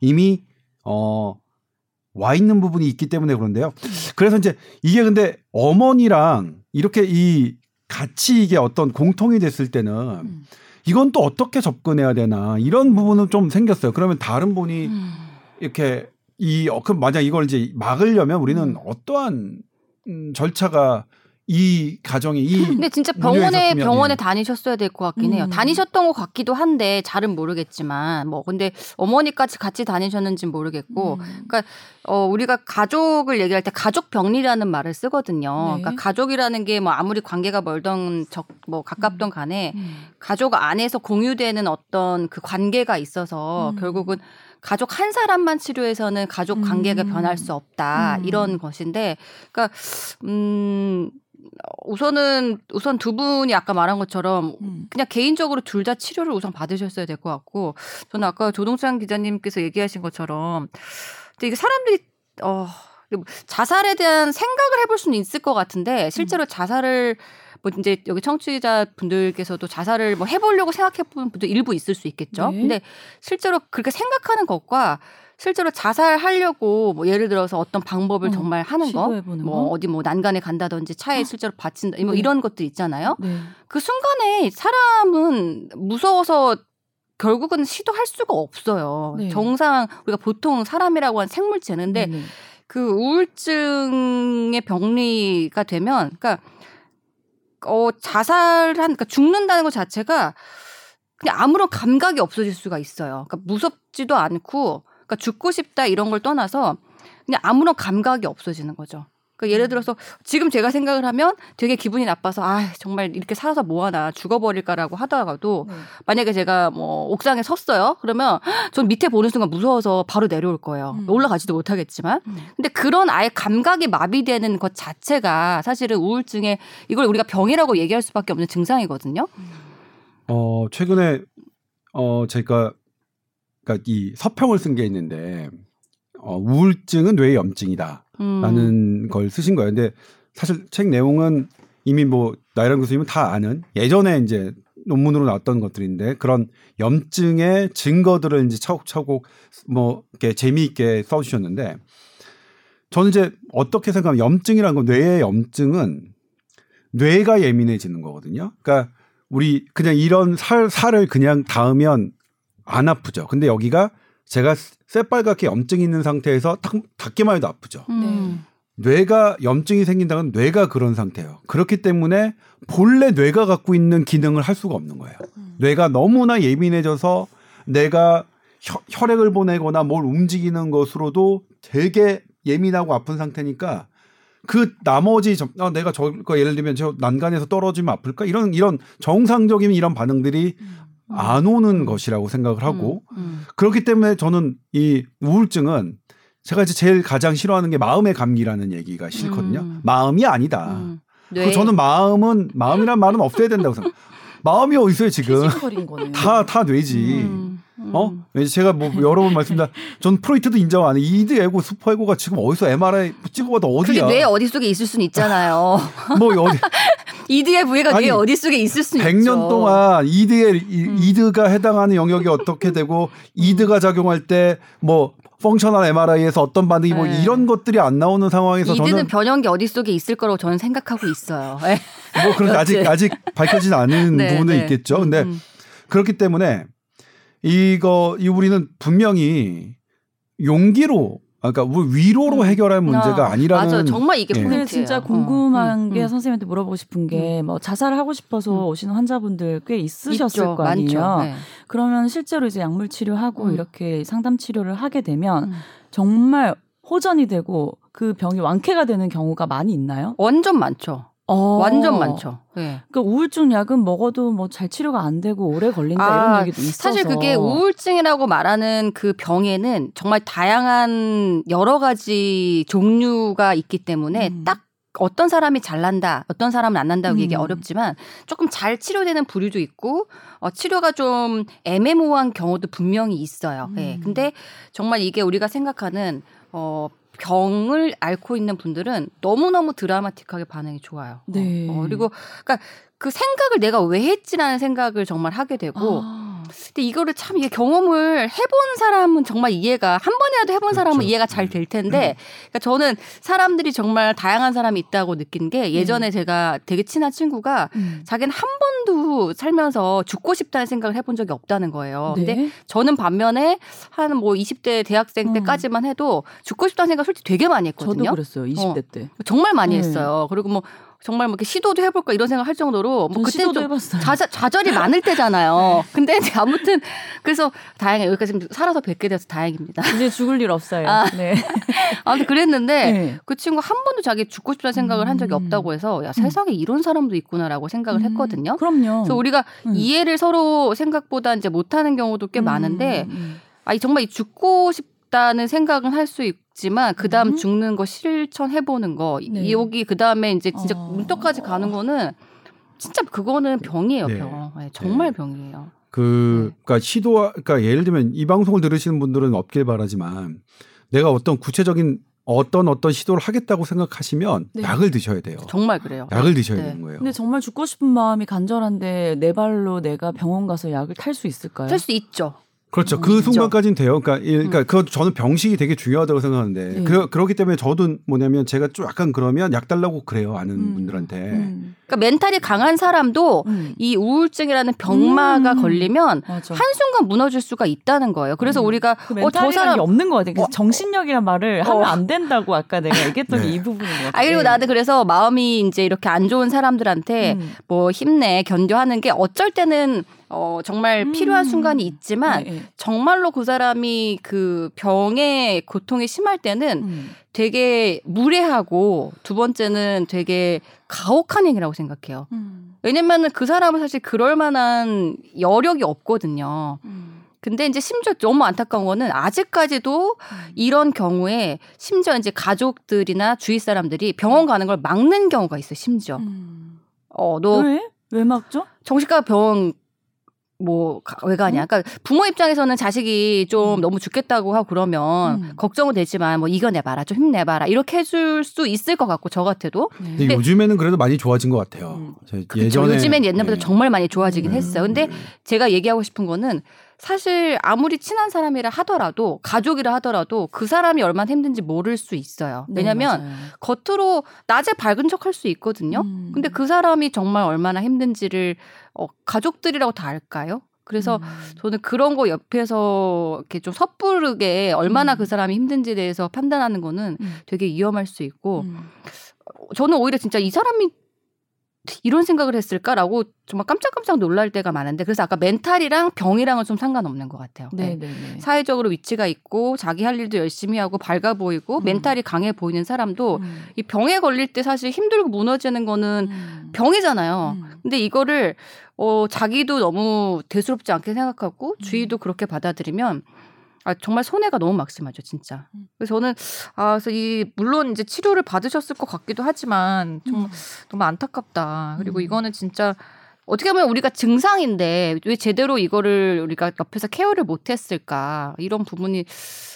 이미 어, 와 있는 부분이 있기 때문에 그런데요. 그래서 이제 이게 근데 어머니랑 이렇게 이 같이 이게 어떤 공통이 됐을 때는 음. 이건 또 어떻게 접근해야 되나 이런 부분은 좀 생겼어요. 그러면 다른 분이 음. 이렇게 이 어, 그럼 만약 이걸 이제 막으려면 우리는 음. 어떠한 음, 절차가 이 가정이 이 근데 진짜 병원에 있었으면, 병원에 예. 다니셨어야 될 것 같긴 해요. 음. 다니셨던 것 같기도 한데 잘은 모르겠지만 뭐 근데 어머니까지 같이 다니셨는지는 모르겠고 음. 그러니까 어 우리가 가족을 얘기할 때 가족 병리라는 말을 쓰거든요. 네. 그러니까 가족이라는 게 뭐 아무리 관계가 멀던 적 뭐 가깝던 간에 음. 가족 안에서 공유되는 어떤 그 관계가 있어서 음. 결국은 가족 한 사람만 치료해서는 가족 관계가 음. 변할 수 없다 음. 이런 것인데 그러니까 음 우선은 우선 두 분이 아까 말한 것처럼 음. 그냥 개인적으로 둘 다 치료를 우선 받으셨어야 될 것 같고 저는 아까 조동찬 기자님께서 얘기하신 것처럼 근데 이게 사람들이 어 자살에 대한 생각을 해볼 수는 있을 것 같은데 실제로 자살을 뭐 이제 여기 청취자 분들께서도 자살을 뭐 해보려고 생각해본 분도 일부 있을 수 있겠죠. 네. 근데 실제로 그렇게 생각하는 것과 실제로 자살하려고 뭐 예를 들어서 어떤 방법을 어, 정말 하는 거, 뭐 거? 어디 뭐 난간에 간다든지 차에 실제로 받친다, 뭐 네. 이런 것들 있잖아요. 네. 그 순간에 사람은 무서워서 결국은 시도할 수가 없어요. 네. 정상 우리가 보통 사람이라고 한 생물체는 근데 네네. 그 우울증의 병리가 되면 그러니까 어 자살한 그러니까 죽는다는 것 자체가 그냥 아무런 감각이 없어질 수가 있어요. 그러니까 무섭지도 않고 그러니까 죽고 싶다 이런 걸 떠나서 그냥 아무런 감각이 없어지는 거죠. 그러니까 예를 들어서 지금 제가 생각을 하면 되게 기분이 나빠서 아 정말 이렇게 살아서 뭐하나 죽어버릴까라고 하다가도 네. 만약에 제가 뭐 옥상에 섰어요. 그러면 전 밑에 보는 순간 무서워서 바로 내려올 거예요. 음. 올라가지도 못하겠지만. 음. 근데 그런 아예 감각이 마비되는 것 자체가 사실은 우울증의 이걸 우리가 병이라고 얘기할 수밖에 없는 증상이거든요. 어 최근에 어 제가 그러니까 이 서평을 쓴 게 있는데 어 우울증은 뇌의 염증이다. 음. 라는 걸 쓰신 거예요. 근데 사실 책 내용은 이미 뭐 나이란 교수님은 다 아는 예전에 이제 논문으로 나왔던 것들인데 그런 염증의 증거들을 이제 차곡차곡 뭐 이렇게 재미있게 써주셨는데 저는 이제 어떻게 생각하면 염증이라는 건 뇌의 염증은 뇌가 예민해지는 거거든요. 그러니까 우리 그냥 이런 살 살을 그냥 닿으면 안 아프죠. 근데 여기가 제가 새빨갛게 염증이 있는 상태에서 딱 닿기만 해도 아프죠. 음. 뇌가 염증이 생긴다는 건 뇌가 그런 상태예요. 그렇기 때문에 본래 뇌가 갖고 있는 기능을 할 수가 없는 거예요. 뇌가 너무나 예민해져서 내가 혈, 혈액을 보내거나 뭘 움직이는 것으로도 되게 예민하고 아픈 상태니까 그 나머지 점, 아, 내가 저거 예를 들면 저 난간에서 떨어지면 아플까 이런 이런 정상적인 이런 반응들이 안 오는 것이라고 생각을 하고 음. 그렇기 때문에 저는 이 우울증은 제가 이제 제일 가장 싫어하는 게 마음의 감기라는 얘기가 싫거든요. 음. 마음이 아니다. 음. 그 저는 마음은 마음이란 말은 없어야 된다고 생각. 마음이 어디 있어요 지금? 거네. 다다 뇌지. 음. 음. 어? 제가 뭐 여러 번 말씀드린 전 프로이트도 인정 안 해. 이드 에고 슈퍼 에고가 지금 어디서 MRI 찍어봐도 어디야? 뇌 어디 속에 있을 수는 있잖아요. 뭐 어디 이드의 부위가 아니, 뇌 어디 속에 있을 수는 100년 있죠. 동안 이드에 이- 음. 이드가 해당하는 영역이 어떻게 되고 이드가 작용할 때뭐 펑셔널 MRI에서 어떤 반응이 뭐 네. 이런 것들이 안 나오는 상황에서 이드는 저는 변연계 어디 속에 있을 거라고 저는 생각하고 있어요. 예. 뭐 그런 아직. 아직 밝혀지지 않은 네, 부분도 네. 있겠죠. 근데 음. 그렇기 때문에 이거 이 우리는 분명히 용기로 아, 그러니까 우리 위로로 해결할 문제가 아, 아니라는 맞아 정말 이게 예. 포인트예요. 근데 진짜 어. 궁금한 음, 게 음. 선생님한테 물어보고 싶은 게 뭐 자살을 하고 싶어서 음. 오시는 환자분들 꽤 있으셨을 있죠. 거 아니에요. 많죠. 네. 그러면 실제로 이제 약물 치료하고 음. 이렇게 상담 치료를 하게 되면 음. 정말 호전이 되고 그 병이 완쾌가 되는 경우가 많이 있나요? 완전 많죠. 어. 완전 많죠. 네. 그러니까 우울증 약은 먹어도 뭐 잘 치료가 안 되고 오래 걸린다 아, 이런 얘기도 있어서 사실 그게 우울증이라고 말하는 그 병에는 정말 다양한 여러 가지 종류가 있기 때문에 음. 딱 어떤 사람이 잘 난다, 어떤 사람은 안 난다고 음. 얘기 어렵지만 조금 잘 치료되는 부류도 있고 어, 치료가 좀 애매모호한 경우도 분명히 있어요. 예. 음. 근데 정말 이게 우리가 생각하는 어, 병을 앓고 있는 분들은 너무너무 드라마틱하게 반응이 좋아요. 네. 어, 그리고 그러니까 그 생각을 내가 왜 했지라는 생각을 정말 하게 되고 아. 근데 이거를 참 이게 경험을 해본 사람은 정말 이해가 한 번이라도 해본 사람은 그렇죠. 이해가 잘 될 텐데 그러니까 저는 사람들이 정말 다양한 사람이 있다고 느낀 게 예전에 제가 되게 친한 친구가 음. 자기는 한 번도 살면서 죽고 싶다는 생각을 해본 적이 없다는 거예요. 근데 네. 저는 반면에 한 뭐 20대 대학생 음. 때까지만 해도 죽고 싶다는 생각 솔직히 되게 많이 저도 했거든요. 그랬어요. 20대 때. 정말 많이 네. 했어요. 그리고 뭐 정말 뭐 이렇게 시도도 해볼까 이런 생각 할 정도로 뭐전 그때 시도도 좀 해봤어요. 좌, 좌절이 많을 때잖아요. 근데 이제 아무튼 그래서 다행히 여기까지 좀 살아서 뵙게 돼서 다행입니다. 이제 죽을 일 없어요. 아. 네. 아무튼 그랬는데 네. 그 친구 한 번도 자기 죽고 싶다는 생각을 한 적이 음. 없다고 해서 야 세상에 이런 사람도 있구나라고 생각을 했거든요. 음, 그럼요. 그래서 우리가 음. 이해를 서로 생각보다 이제 못하는 경우도 꽤 음, 많은데 음. 아니 정말 이 죽고 싶다는 생각은 할 수 있 지만 그 다음 음. 죽는 거 실천해 보는 거 이- 네. 여기 그 다음에 이제 진짜 어. 문턱까지 가는 거는 진짜 그거는 병이에요 네. 병 네, 정말 네. 병이에요. 그, 네. 그러니까 시도, 그러니까 예를 들면 이 방송을 들으시는 분들은 없길 바라지만 내가 어떤 구체적인 어떤 어떤 시도를 하겠다고 생각하시면 네. 약을 드셔야 돼요. 정말 그래요. 약을 드셔야 네. 되는 거예요. 근데 정말 죽고 싶은 마음이 간절한데 내 발로 내가 병원 가서 약을 탈 수 있을까요? 할수 있죠. 그렇죠. 음, 그. 순간까지는 돼요. 그러니까, 이- 그러니까 그 저는 병식이 되게 중요하다고 생각하는데 네. 그, 그렇기 때문에 저도 뭐냐면 제가 좀 약간 그러면 약 달라고 그래요. 아는 음. 분들한테. 음. 그러니까 mental이 강한 사람도 음. 이 우울증이라는 병마가 음. 걸리면 맞아. 한순간 무너질 수가 있다는 거예요. 그래서 음. 우리가 그 어, 저 mental이라는 사람 게 없는 것 같아요. 그래서 어. 정신력이란 말을 하면 안 된다고 아까 내가 얘기했던 네. 게 이 부분인 것 같아요. 아 그리고 나도 그래서 마음이 이제 이렇게 안 좋은 사람들한테 음. 뭐 힘내 견뎌하는 게 어쩔 때는 어 정말 음. 필요한 순간이 있지만 네, 네. 정말로 그 사람이 그 병의 고통이 심할 때는 음. 되게 무례하고 두 번째는 되게 가혹한 행위라고 생각해요. 음. 왜냐면은 그 사람은 사실 그럴 만한 여력이 없거든요. 음. 근데 이제 심지어 너무 안타까운 거는 아직까지도 이런 경우에 심지어 이제 가족들이나 주위 사람들이 병원 가는 걸 막는 경우가 있어. 요 심지어. 음. 어, 너 왜? 왜 막죠? 정신과 병원 뭐 왜 가냐? 그러니까 부모 입장에서는 자식이 좀 음. 너무 죽겠다고 하고 그러면 음. 걱정은 되지만 뭐 이겨내봐라, 좀 힘내봐라 이렇게 해줄 수 있을 것 같고 저 같아도 네. 근데 요즘에는 그래도 많이 좋아진 것 같아요. 음. 예전에 요즘엔 옛날보다 네. 정말 많이 좋아지긴 음. 했어요. 근데 제가 얘기하고 싶은 거는 사실 아무리 친한 사람이라 하더라도 가족이라 하더라도 그 사람이 얼마나 힘든지 모를 수 있어요. 네, 왜냐면 맞아요. 겉으로 낮에 밝은 척할 수 있거든요. 음. 근데 그 사람이 정말 얼마나 힘든지를 어, 가족들이라고 다 알까요? 그래서 음. 저는 그런 거 옆에서 이렇게 좀 섣부르게 얼마나 음. 그 사람이 힘든지에 대해서 판단하는 거는 음. 되게 위험할 수 있고 음. 저는 오히려 진짜 이 사람이 이런 생각을 했을까라고 정말 깜짝깜짝 놀랄 때가 많은데 그래서 아까 멘탈이랑 병이랑은 좀 상관없는 것 같아요. 네. 사회적으로 위치가 있고 자기 할 일도 열심히 하고 밝아 보이고 음. 멘탈이 강해 보이는 사람도 음. 이 병에 걸릴 때 사실 힘들고 무너지는 거는 음. 병이잖아요. 음. 근데 이거를 어 자기도 너무 대수롭지 않게 생각하고 음. 주위도 그렇게 받아들이면 아 정말 손해가 너무 막심하죠, 진짜. 음. 그래서 저는 아 그래서 이 물론 이제 치료를 받으셨을 것 같기도 하지만 좀 음. 너무 안타깝다. 그리고 음. 이거는 진짜 어떻게 보면 우리가 증상인데 왜 제대로 이거를 우리가 옆에서 케어를 못했을까 이런 부분이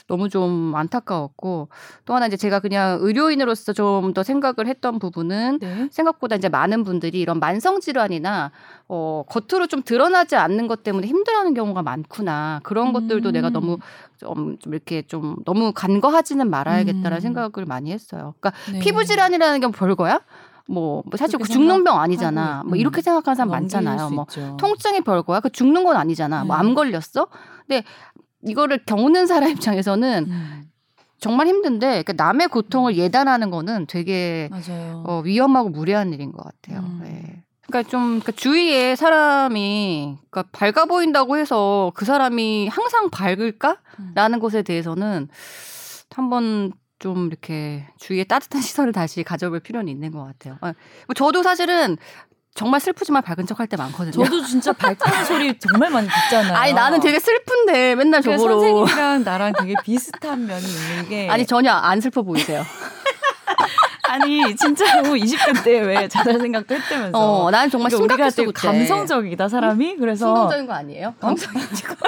너무 좀 안타까웠고 또 하나 이제 제가 그냥 의료인으로서 좀 더 생각을 했던 부분은 네. 생각보다 이제 많은 분들이 이런 만성 질환이나 어 겉으로 좀 드러나지 않는 것 때문에 힘들어하는 경우가 많구나 그런 것들도 내가 음. 너무 좀, 좀 이렇게 좀 너무 간과하지는 말아야겠다라는 음. 생각을 많이 했어요. 그러니까 네. 피부 질환이라는 게 별거야? 뭐, 뭐 사실 그 죽는 병 아니잖아. 생각하고, 뭐 음. 이렇게 생각하는 사람 넘길 많잖아요. 수뭐 있죠. 통증이 별거야? 그 죽는 건 아니잖아. 뭐 네. 암 걸렸어? 근데 이거를 겪는 사람 입장에서는 음. 정말 힘든데 그러니까 남의 고통을 예단하는 거는 되게 맞아요. 어, 위험하고 무례한 일인 것 같아요. 음. 네. 그러니까 좀 그러니까 주위에 사람이 그러니까 밝아 보인다고 해서 그 사람이 항상 밝을까라는 음. 것에 대해서는 한번 좀 이렇게 주위에 따뜻한 시선을 다시 가져볼 필요는 있는 것 같아요. 아, 뭐 저도 사실은 정말 슬프지만 밝은 척 할 때 많거든요. 저도 진짜 밝다는 소리 정말 많이 듣잖아요. 아니 나는 되게 슬픈데 맨날 그 저보러 선생님이랑 나랑 되게 비슷한 면이 있는 게 아니 전혀 안 슬퍼 보이세요. 아니 진짜로 20대 때 왜 자살 생각도 했다면서. 어, 나는 정말 그러니까 우리가 되게 그때. 감성적이다 사람이 그래서 충동적인 거 아니에요? 감성이지고. 이게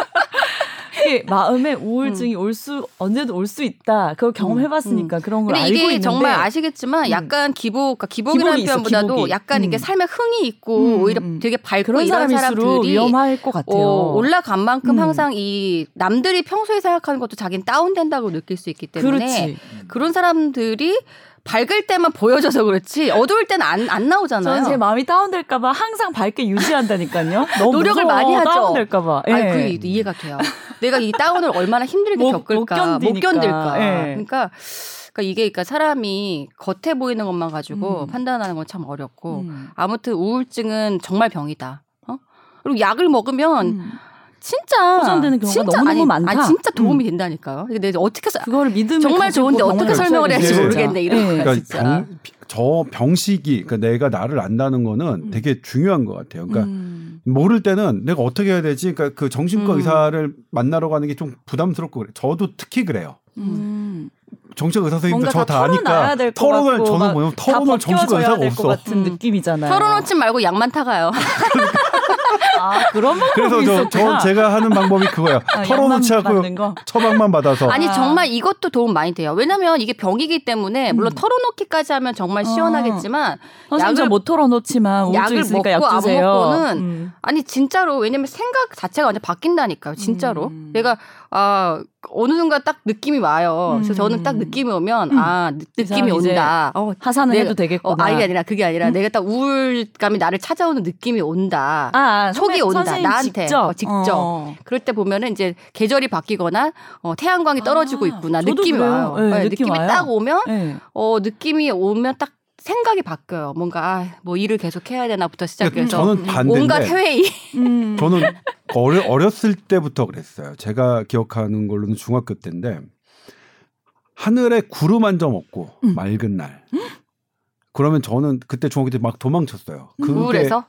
마음에 우울증이 올 수 언제든 올 수 있다. 그걸 경험해봤으니까 그런 걸 알고 이게 있는데 정말 아시겠지만 음. 약간 기복, 그러니까 기복이라는 기복이 표현보다도 기복이. 약간 이게 음. 삶에 흥이 있고 음, 오히려 음. 되게 밝고 그런 이런 사람일수록 사람들이 위험할 것 같아요. 어, 올라간 만큼 음. 항상 이 남들이 평소에 생각하는 것도 자기는 다운된다고 느낄 수 있기 때문에 그렇지. 그런 사람들이 밝을 때만 보여져서 그렇지 어두울 때는 안, 안 나오잖아요. 저는 제 마음이 다운될까봐 항상 밝게 유지한다니까요. 노력을 무서워, 많이 하죠. 다운될까봐. 예. 아니, 그게 이해가 돼요. 내가 이 다운을 얼마나 힘들게 못- 겪을까, 못 견디니까. 견딜까. 예. 그러니까, 그러니까 이게 그러니까 사람이 겉에 보이는 것만 가지고 음. 판단하는 건 참 어렵고 음. 아무튼 우울증은 정말 병이다. 어? 그리고 약을 먹으면 음. 진짜 호전되는 경우가 진짜, 너무너무 아니, 많다. 아니 진짜 도움이 음. 된다니까요. 근데 어떻게 서, 그거를 믿으면 정말 좋은데 어떻게 병원을 설명을 해야 할지 모르겠네, 이런 예. 거야. 그러니까 진짜. 병, 저 병식이 그러니까 내가 나를 안다는 거는 음. 되게 중요한 것 같아요. 그러니까 음. 모를 때는 내가 어떻게 해야 되지? 그러니까 그 정신과 음. 의사를 만나러 가는 게 좀 부담스럽고 그래. 저도 특히 그래요. 음. 정신과 의사 선생님도 저 다 아니까 털어놓을 저는 막 뭐냐면 다 털어놓을 정신과 벗겨져야 의사가 없어. 같은 음. 느낌이잖아요. 털어놓지 말고 약만 타가요. 아 그런 방법이 그래서 저, 있었구나. 저 제가 하는 방법이 그거예요. 아, 털어놓지 않고. 처방만 받아서 아니 아. 정말 이것도 도움 많이 돼요. 왜냐면 이게 병이기 때문에 물론 음. 털어놓기까지 하면 정말 어. 시원하겠지만 선생님 약을- 저못 털어놓지만 약을 있으니까 먹고 약안 주세요. 먹고는 음. 아니 진짜로 왜냐면 생각 자체가 완전 바뀐다니까요. 진짜로. 음. 내가 아 어느 순간 딱 느낌이 와요. 그래서 음. 저는 딱 느낌이 오면 음. 아 느, 느낌이 온다. 어, 하산을 내가- 해도 되겠구나. 어, 아니 아니라 그게 아니라 음? 내가 딱 우울감이 나를 찾아오는 느낌이 온다. 아, 아, 속이 선배- 온다. 나한테. 직접. 어, 직접. 어. 그럴 때 보면은 이제 계절이 바뀌거나 어, 태양광이 떨어지고 아, 있구나 저도 느낌이 그래요. 와요. 네, 네, 느낌 느낌이 와요. 딱 오면 네. 어 느낌이 오면 딱 생각이 바뀌어요. 뭔가 아, 뭐 일을 계속 해야 되나부터 시작해서 저는 반대인데 온갖 회의. 음. 저는 어려, 어렸을 때부터 그랬어요. 제가 기억하는 걸로는 중학교 때인데 하늘에 구름 한 점 없고 음. 맑은 날. 그러면 저는 그때 중학교 때 막 도망쳤어요. 그게 우울해서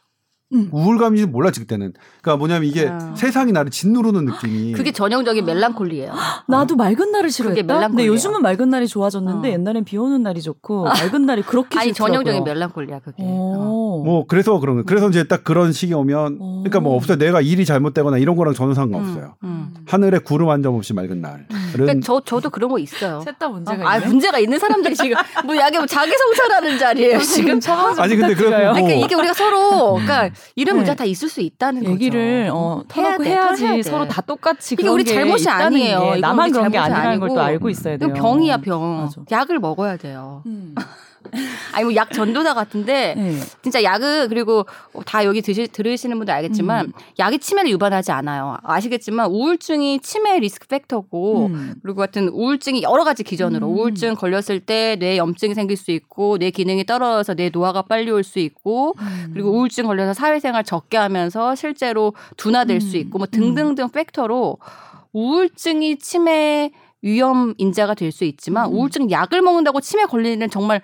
우울감인지 몰랐지 그때는. 그러니까 뭐냐면 이게 아. 세상이 나를 짓누르는 느낌이. 그게 전형적인 멜랑콜리예요. 나도 맑은 날을 싫어했다. 근데. 요즘은 맑은 날이 좋아졌는데 어. 옛날엔 비 오는 날이 좋고 맑은 날이 그렇게 아니 싫더라고요. 전형적인 멜랑콜리야 그게. 어. 오. 뭐 그래서 그런 거. 그래서 이제 딱 그런 시기 오면 오. 그러니까 뭐 없어요. 내가 일이 잘못되거나 이런 거랑 전혀 상관없어요. 음. 하늘에 구름 한 점 없이 맑은 날. 그러니까 저 저도 그런 거 있어요. 셋다 문제가 아 있네. 문제가 있는 사람들이 지금 뭐 야게 뭐 자기 성찰하는 자리예요 지금. 아니, 근데 부탁드려요. 뭐- 그러니까 이게 우리가 서로 그러니까 이런 네. 문제가 다 있을 수 있다는 얘기를 거죠. 어, 해야 터놓고 돼, 해야지 돼. 서로 다 똑같이 이게 그런 우리 게 잘못이 아니에요. 나만 그런 게 아니라는 걸또 아니고. 알고 있어야 돼요. 병이야 병. 맞아. 약을 먹어야 돼요. 음. 아니 뭐 약 전도사 같은데 네. 진짜 약을 그리고 다 여기 드시, 들으시는 분들 알겠지만 음. 약이 치매를 유발하지 않아요. 아시겠지만 우울증이 치매 리스크 팩터고 음. 그리고 같은 우울증이 여러 가지 기전으로 음. 우울증 걸렸을 때 뇌 염증이 생길 수 있고 뇌 기능이 떨어져서 뇌 노화가 빨리 올 수 있고 음. 그리고 우울증 걸려서 사회생활 적게 하면서 실제로 둔화될 음. 수 있고 뭐 등등등 팩터로 우울증이 치매 위험 인자가 될 수 있지만 음. 우울증 약을 먹는다고 치매 걸리는 정말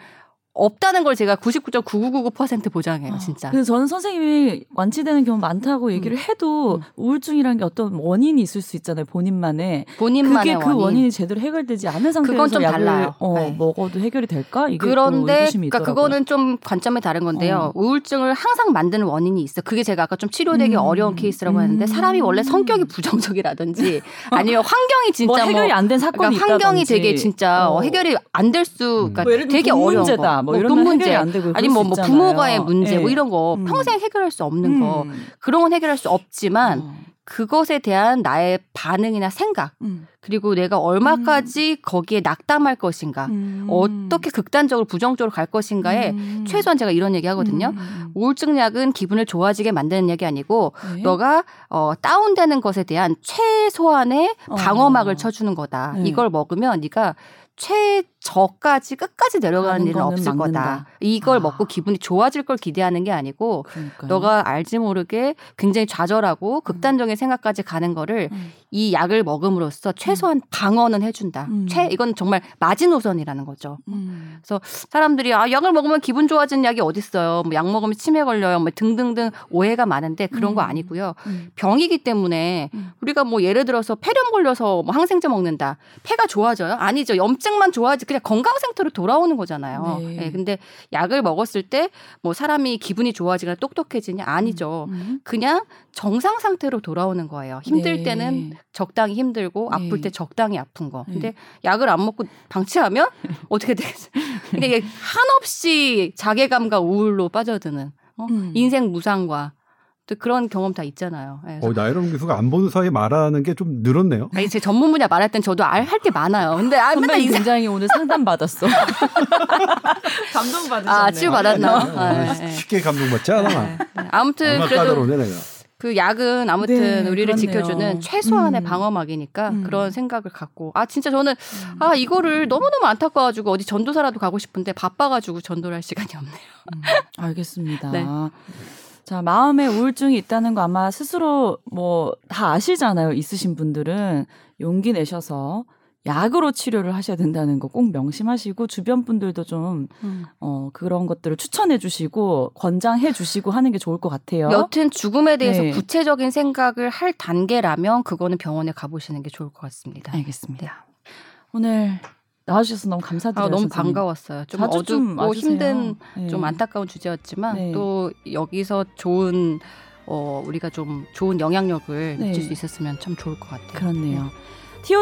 없다는 걸 제가 99.9999% 보장해요, 진짜. 그래서 저는 선생님이 완치되는 경우 많다고 얘기를 해도 음. 우울증이라는 게 어떤 원인이 있을 수 있잖아요. 본인만의. 본인만의 그게 그 원인. 원인 이 제대로 해결되지 않은 상태에서 그건 좀 약을 달라요. 어, 네. 먹어도 해결이 될까? 이게 또 그런데 그러니까 있더라고요. 그거는 좀 관점이 다른 건데요. 우울증을 항상 만드는 원인이 있어. 그게 제가 아까 좀 치료되기 음. 어려운 케이스라고 했는데 음. 사람이 원래 성격이 부정적이라든지 아니면 환경이 진짜 뭐 해결이 안된 사건이 그러니까 환경이 있다든지. 되게 진짜 어. 해결이 안 될 수, 그러니까 뭐 예를 들면 되게 돈 어려운 문제다, 거, 뭐 이런 돈건 문제, 안 되고 아니 뭐, 수뭐 있잖아요. 부모과의 문제, 예. 뭐 이런 거 음. 평생 해결할 수 없는 거 음. 그런 건 해결할 수 없지만 어. 그것에 대한 나의 반응이나 생각 음. 그리고 내가 얼마까지 거기에 낙담할 것인가, 음. 어떻게 극단적으로 부정적으로 갈 것인가에 음. 최소한 제가 이런 얘기 하거든요. 음. 우울증 약은 기분을 좋아지게 만드는 약이 아니고 네. 너가 어 다운되는 것에 대한 최소한의 어. 방어막을 쳐주는 거다. 네. 이걸 먹으면 네가 최 저까지 끝까지 내려가는 일은 없을 막는다. 거다. 이걸 아. 먹고 기분이 좋아질 걸 기대하는 게 아니고 그러니까요. 너가 알지 모르게 굉장히 좌절하고 극단적인 생각까지 가는 거를 음. 이 약을 먹음으로써 최소한 방어는 해준다. 음. 최 이건 정말 마지노선이라는 거죠. 음. 사람들이 아 약을 먹으면 기분 좋아지는 약이 어딨어요. 뭐 약 먹으면 치매 걸려요. 뭐 등등등 오해가 많은데 그런 거 음. 아니고요. 음. 병이기 때문에 음. 우리가 뭐 예를 들어서 폐렴 걸려서 뭐 항생제 먹는다. 폐가 좋아져요? 아니죠. 염증만 좋아지 그냥 건강 상태로 돌아오는 거잖아요. 네. 예, 근데 약을 먹었을 때 뭐 사람이 기분이 좋아지거나 똑똑해지냐? 아니죠. 음. 그냥 정상 상태로 돌아오는 거예요. 힘들 네. 때는 적당히 힘들고 네. 아플 때 적당히 아픈 거. 네. 근데 약을 안 먹고 방치하면 어떻게 되겠어요? 근데 이게 한없이 자괴감과 우울로 빠져드는 어? 음. 인생 무상과 또 그런 경험 다 있잖아요. 예, 어, 나이론 교수가 안 보는 사이에 말하는 게 좀 늘었네요. 아니, 제 전문 분야 말할 땐 저도 알 할 게 많아요. 근데 아, 맨날 굉장히 오늘 상담 받았어. 감동 받으셨네. 아, 치유 받았나? 아, 아, 예, 예. 쉽게 감동 받지 않아. 네. 아무튼 그래도 까다로우네 내가. 그 약은 아무튼 네, 우리를 그렇네요. 지켜주는 최소한의 음. 방어막이니까 음. 그런 생각을 갖고 아 진짜 저는 아 이거를 너무너무 안타까워가지고 어디 전도사라도 가고 싶은데 바빠가지고 전도를 할 시간이 없네요. 음, 알겠습니다. 네. 자, 마음에 우울증이 있다는 거 아마 스스로 뭐 다 아시잖아요. 있으신 분들은 용기 내셔서 약으로 치료를 하셔야 된다는 거 꼭 명심하시고 주변 분들도 좀 어, 그런 것들을 추천해 주시고 권장해 주시고 하는 게 좋을 것 같아요. 여튼 죽음에 대해서 네. 구체적인 생각을 할 단계라면 그거는 병원에 가보시는 게 좋을 것 같습니다. 알겠습니다. 오늘 나와주셔서 너무 감사드려요. 아, 너무 선생님. 반가웠어요. 좀좀 어둡고 와주세요. 힘든 네. 좀 안타까운 주제였지만 네. 또 여기서 좋은 어 우리가 좀 좋은 영향력을 네. 미칠 수 있었으면 참 좋을 것 같아요. 그렇네요.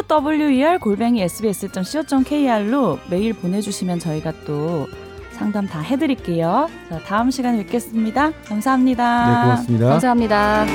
tower 골뱅이 sbs.co.kr로 메일 보내주시면 저희가 또 상담 다 해드릴게요. 자, 다음 시간에 뵙겠습니다. 감사합니다. 네, 고맙습니다. 감사합니다.